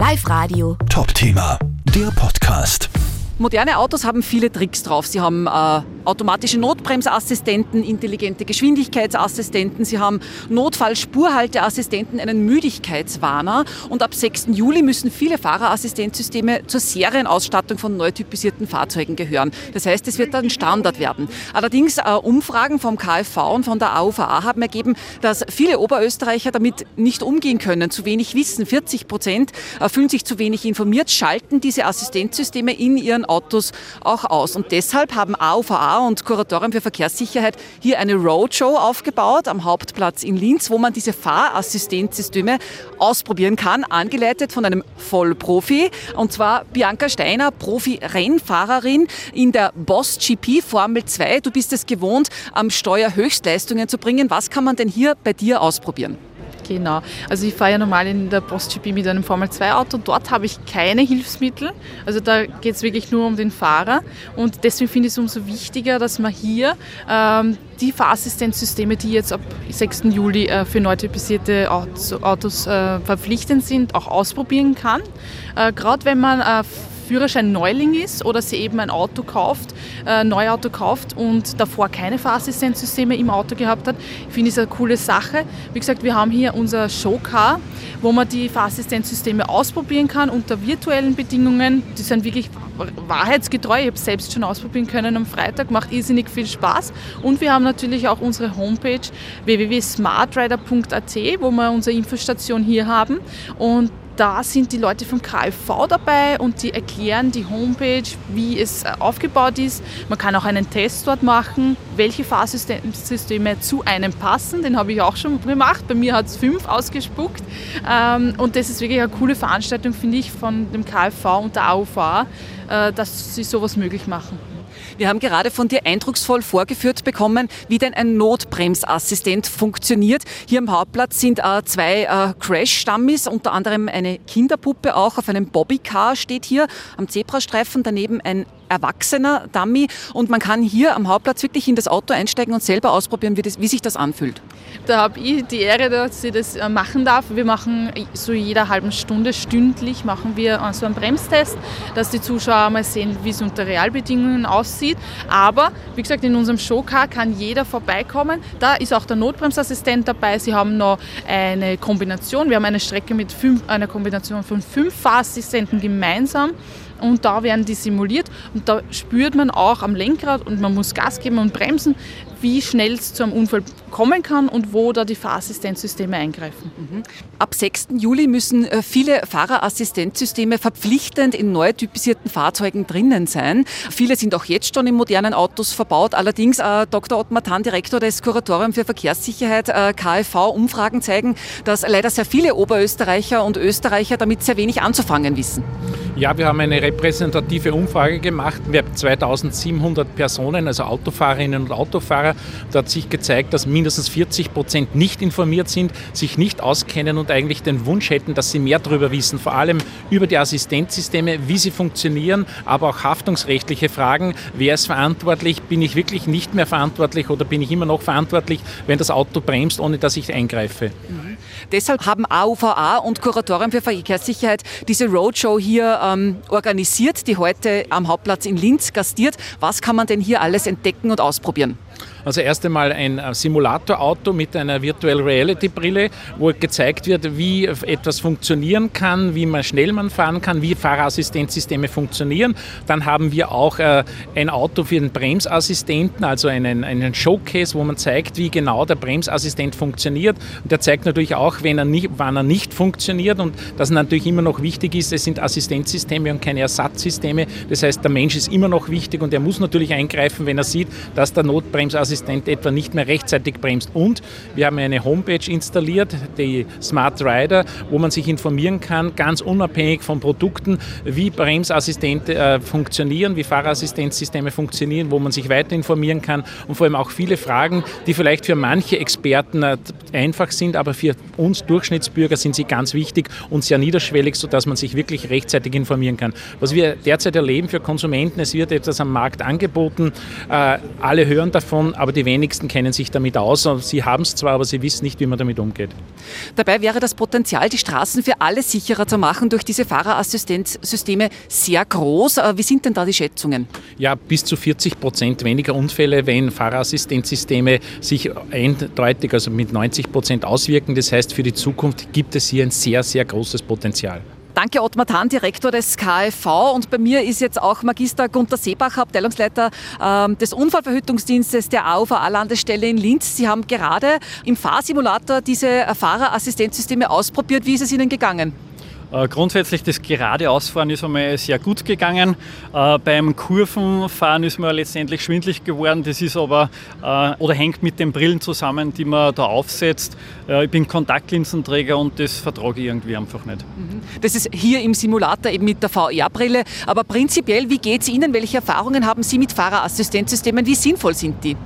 Live Radio. Top Thema, der Podcast. Moderne Autos haben viele Tricks drauf. Sie haben äh, automatische Notbremsassistenten, intelligente Geschwindigkeitsassistenten, sie haben Notfallspurhalteassistenten, einen Müdigkeitswarner und ab 6. Juli müssen viele Fahrerassistenzsysteme zur Serienausstattung von neu typisierten Fahrzeugen gehören. Das heißt, es wird dann Standard werden. Allerdings äh, Umfragen vom KfV und von der AUVA haben ergeben, dass viele Oberösterreicher damit nicht umgehen können, zu wenig wissen. 40 Prozent äh, fühlen sich zu wenig informiert, schalten diese Assistenzsysteme in ihren Autos auch aus. Und deshalb haben AUVA und Kuratorium für Verkehrssicherheit hier eine Roadshow aufgebaut am Hauptplatz in Linz, wo man diese Fahrassistenzsysteme ausprobieren kann, angeleitet von einem Vollprofi. Und zwar Bianca Steiner, Profi-Rennfahrerin in der Boss GP Formel 2. Du bist es gewohnt, am Steuer Höchstleistungen zu bringen. Was kann man denn hier bei dir ausprobieren? Genau. Also ich fahre ja normal in der Post-GP mit einem Formel-2-Auto. Dort habe ich keine Hilfsmittel. Also da geht es wirklich nur um den Fahrer. Und deswegen finde ich es umso wichtiger, dass man hier ähm, die Fahrassistenzsysteme, die jetzt ab 6. Juli äh, für neu typisierte Autos, äh, verpflichtend sind, auch ausprobieren kann. Äh, Gerade wenn man äh, Führerschein Neuling ist oder sie eben ein Auto kauft, ein äh, Neuauto kauft und davor keine Fahrassistenzsysteme im Auto gehabt hat, finde ich es eine coole Sache. Wie gesagt, wir haben hier unser Showcar, wo man die Fahrassistenzsysteme ausprobieren kann unter virtuellen Bedingungen. Die sind wirklich wahrheitsgetreu. Ich habe es selbst schon ausprobieren können am Freitag, macht irrsinnig viel Spaß. Und wir haben natürlich auch unsere Homepage www.smartrider.at, wo wir unsere Infostation hier haben. Und da sind die Leute vom KfV dabei und die erklären die Homepage, wie es äh, aufgebaut ist. Man kann auch einen Test dort machen, welche Fahrsysteme zu einem passen. Den habe ich auch schon gemacht. Bei mir hat es fünf ausgespuckt. Ähm, und das ist wirklich eine coole Veranstaltung, finde ich, von dem KfV und der AUV, äh, dass sie sowas möglich machen. Wir haben gerade von dir eindrucksvoll vorgeführt bekommen, wie denn ein Notbremsassistent funktioniert. Hier am Hauptplatz sind äh, zwei äh, Crash-Stammis, unter anderem eine Kinderpuppe auch auf einem Bobbycar steht hier am Zebrastreifen, daneben ein erwachsener Dummy und man kann hier am Hauptplatz wirklich in das Auto einsteigen und selber ausprobieren, wie, das, wie sich das anfühlt. Da habe ich die Ehre, dass ich das äh, machen darf. Wir machen so jeder halben Stunde, stündlich machen wir äh, so einen Bremstest, dass die Zuschauer mal sehen, wie es unter Realbedingungen aussieht. Aber wie gesagt, in unserem Showcar kann jeder vorbeikommen. Da ist auch der Notbremsassistent dabei. Sie haben noch eine Kombination. Wir haben eine Strecke mit fünf, einer Kombination von fünf Fahrassistenten gemeinsam und da werden die simuliert. Und da spürt man auch am Lenkrad und man muss Gas geben und bremsen, wie schnell es zu einem Unfall kommen kann und wo da die Fahrassistenzsysteme eingreifen. Mhm. Ab 6. Juli müssen äh, viele Fahrerassistenzsysteme verpflichtend in neu typisierten Fahrzeugen drinnen sein. Viele sind auch jetzt schon in modernen Autos verbaut. Allerdings, äh, Dr. Ottmar Tan, Direktor des Kuratorium für Verkehrssicherheit, äh, KfV, Umfragen zeigen, dass leider sehr viele Oberösterreicher und Österreicher damit sehr wenig anzufangen wissen. Ja, wir haben eine repräsentative Umfrage gemacht. Wir haben 2700 Personen, also Autofahrerinnen und Autofahrer. Da hat sich gezeigt, dass mindestens 40 Prozent nicht informiert sind, sich nicht auskennen und eigentlich den Wunsch hätten, dass sie mehr darüber wissen. Vor allem über die Assistenzsysteme, wie sie funktionieren, aber auch haftungsrechtliche Fragen. Wer ist verantwortlich? Bin ich wirklich nicht mehr verantwortlich oder bin ich immer noch verantwortlich, wenn das Auto bremst, ohne dass ich eingreife? Mhm. Deshalb haben AUVA und Kuratorium für Verkehrssicherheit diese Roadshow hier ähm, organisiert, die heute am Hauptplatz in Linz gastiert. Was kann man denn hier alles entdecken und ausprobieren? Also erst einmal ein äh, Simulatorauto mit einer Virtual Reality Brille, wo gezeigt wird, wie etwas funktionieren kann, wie man schnell man fahren kann, wie Fahrerassistenzsysteme funktionieren. Dann haben wir auch äh, ein Auto für den Bremsassistenten, also einen, einen Showcase, wo man zeigt, wie genau der Bremsassistent funktioniert. Und der zeigt natürlich auch, wenn er nicht, wann er nicht funktioniert. Und das natürlich immer noch wichtig ist, es sind Assistenzsysteme und keine Ersatzsysteme. Das heißt, der Mensch ist immer noch wichtig und er muss natürlich eingreifen, wenn er sieht, dass der Notbremsassistent Assistent etwa nicht mehr rechtzeitig bremst. Und wir haben eine Homepage installiert, die Smart Rider, wo man sich informieren kann, ganz unabhängig von Produkten, wie Bremsassistenten äh, funktionieren, wie Fahrerassistenzsysteme funktionieren, wo man sich weiter informieren kann und vor allem auch viele Fragen, die vielleicht für manche Experten äh, einfach sind, aber für uns Durchschnittsbürger sind sie ganz wichtig und sehr niederschwellig, sodass man sich wirklich rechtzeitig informieren kann. Was wir derzeit erleben für Konsumenten, es wird etwas am Markt angeboten, äh, alle hören davon, davon, aber die wenigsten kennen sich damit aus. Sie haben es zwar, aber sie wissen nicht, wie man damit umgeht. Dabei wäre das Potenzial, die Straßen für alle sicherer zu machen durch diese Fahrerassistenzsysteme sehr groß. Äh, wie sind denn da die Schätzungen? Ja, bis zu 40 Prozent weniger Unfälle, wenn Fahrerassistenzsysteme sich eindeutig, also mit 90 Prozent auswirken. Das heißt, für die Zukunft gibt es hier ein sehr, sehr großes Potenzial. Danke Ottmar Tan, Direktor des KfV. Und bei mir ist jetzt auch Magister Gunter Seebacher, Abteilungsleiter äh, des Unfallverhütungsdienstes der AUVA-Landesstelle in Linz. Sie haben gerade im Fahrsimulator diese Fahrerassistenzsysteme ausprobiert. Wie ist es Ihnen gegangen? Äh, grundsätzlich das Geradeausfahren ist einmal sehr gut gegangen. Äh, beim Kurvenfahren ist mir letztendlich schwindlig geworden. Das ist aber äh, oder hängt mit den Brillen zusammen, die man da aufsetzt. Ich bin Kontaktlinsenträger und das vertrage ich irgendwie einfach nicht. Mhm. Das ist hier im Simulator eben mit der VR-Brille. Aber prinzipiell, wie geht es Ihnen? Welche Erfahrungen haben Sie mit Fahrerassistenzsystemen? Wie sinnvoll sind die?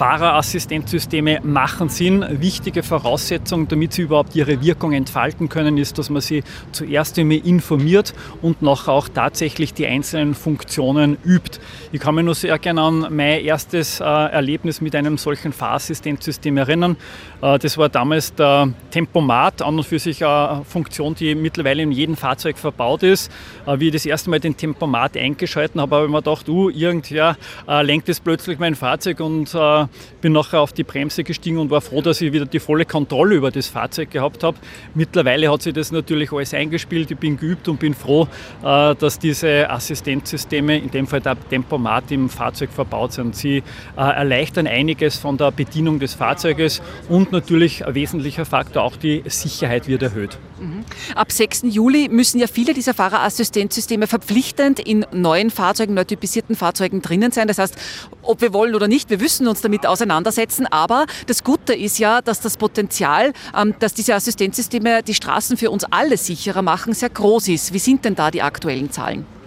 Fahrerassistenzsysteme machen Sinn. Wichtige Voraussetzung, damit sie überhaupt ihre Wirkung entfalten können, ist, dass man sie zuerst einmal informiert und nachher auch tatsächlich die einzelnen Funktionen übt. Ich kann mich nur sehr gerne an mein erstes äh, Erlebnis mit einem solchen Fahrassistenzsystem erinnern. Äh, das war damals der Tempomat, an und für sich eine Funktion, die mittlerweile in jedem Fahrzeug verbaut ist. Äh, wie ich das erste Mal den Tempomat eingeschalten habe, habe ich mir gedacht, uh, irgendwer äh, lenkt es plötzlich mein Fahrzeug und äh, bin nachher auf die Bremse gestiegen und war froh, dass ich wieder die volle Kontrolle über das Fahrzeug gehabt habe. Mittlerweile hat sich das natürlich alles eingespielt. Ich bin geübt und bin froh, äh, dass diese Assistenzsysteme, in dem Fall der Tempomat, im Fahrzeug verbaut sind. Sie äh, erleichtern einiges von der Bedienung des Fahrzeuges und natürlich ein wesentlicher Faktor, auch die Sicherheit wird erhöht. Mhm. Ab 6. Juli müssen ja viele dieser Fahrerassistenzsysteme verpflichtend in neuen Fahrzeugen, neu typisierten Fahrzeugen drinnen sein. Das heißt, ob wir wollen oder nicht, wir müssen uns damit auseinandersetzen. Aber das Gute ist ja, dass das Potenzial, ähm, dass diese Assistenzsysteme die Straßen für uns alle sicherer machen, sehr groß ist. Wie sind denn da die aktuellen Zahlen?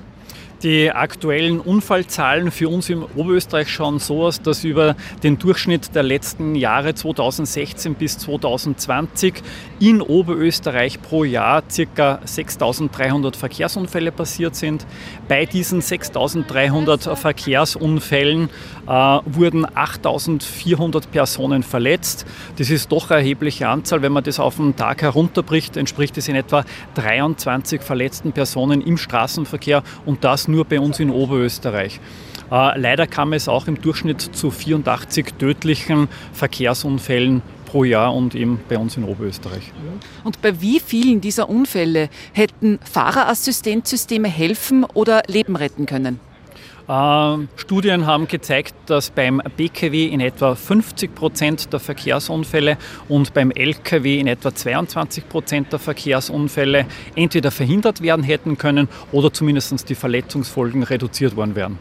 Die aktuellen Unfallzahlen für uns im Oberösterreich schauen so aus, dass über den Durchschnitt der letzten Jahre 2016 bis 2020 in Oberösterreich pro Jahr ca. 6.300 Verkehrsunfälle passiert sind. Bei diesen 6.300 Verkehrsunfällen äh, wurden 8.400 Personen verletzt. Das ist doch eine erhebliche Anzahl. Wenn man das auf den Tag herunterbricht, entspricht es in etwa 23 verletzten Personen im Straßenverkehr und das nur bei uns in Oberösterreich. Äh, leider kam es auch im Durchschnitt zu 84 tödlichen Verkehrsunfällen pro Jahr und eben bei uns in Oberösterreich. Und bei wie vielen dieser Unfälle hätten Fahrerassistenzsysteme helfen oder Leben retten können? Ähm, Studien haben gezeigt, dass beim Pkw in etwa 50 Prozent der Verkehrsunfälle und beim Lkw in etwa 22 Prozent der Verkehrsunfälle entweder verhindert werden hätten können oder zumindest die Verletzungsfolgen reduziert worden wären.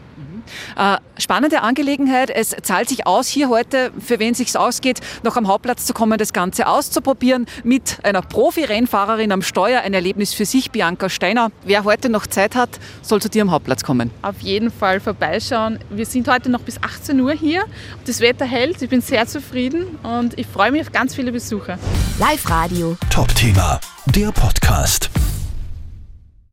Äh, spannende Angelegenheit. Es zahlt sich aus, hier heute, für wen es sich ausgeht, noch am Hauptplatz zu kommen, das Ganze auszuprobieren mit einer Profi-Rennfahrerin am Steuer. Ein Erlebnis für sich, Bianca Steiner. Wer heute noch Zeit hat, soll zu dir am Hauptplatz kommen. Auf jeden Fall vorbeischauen. Wir sind heute noch bis 18 Uhr hier. Das Wetter hält. Ich bin sehr zufrieden und ich freue mich auf ganz viele Besucher. Live Radio. Top Thema, der Podcast.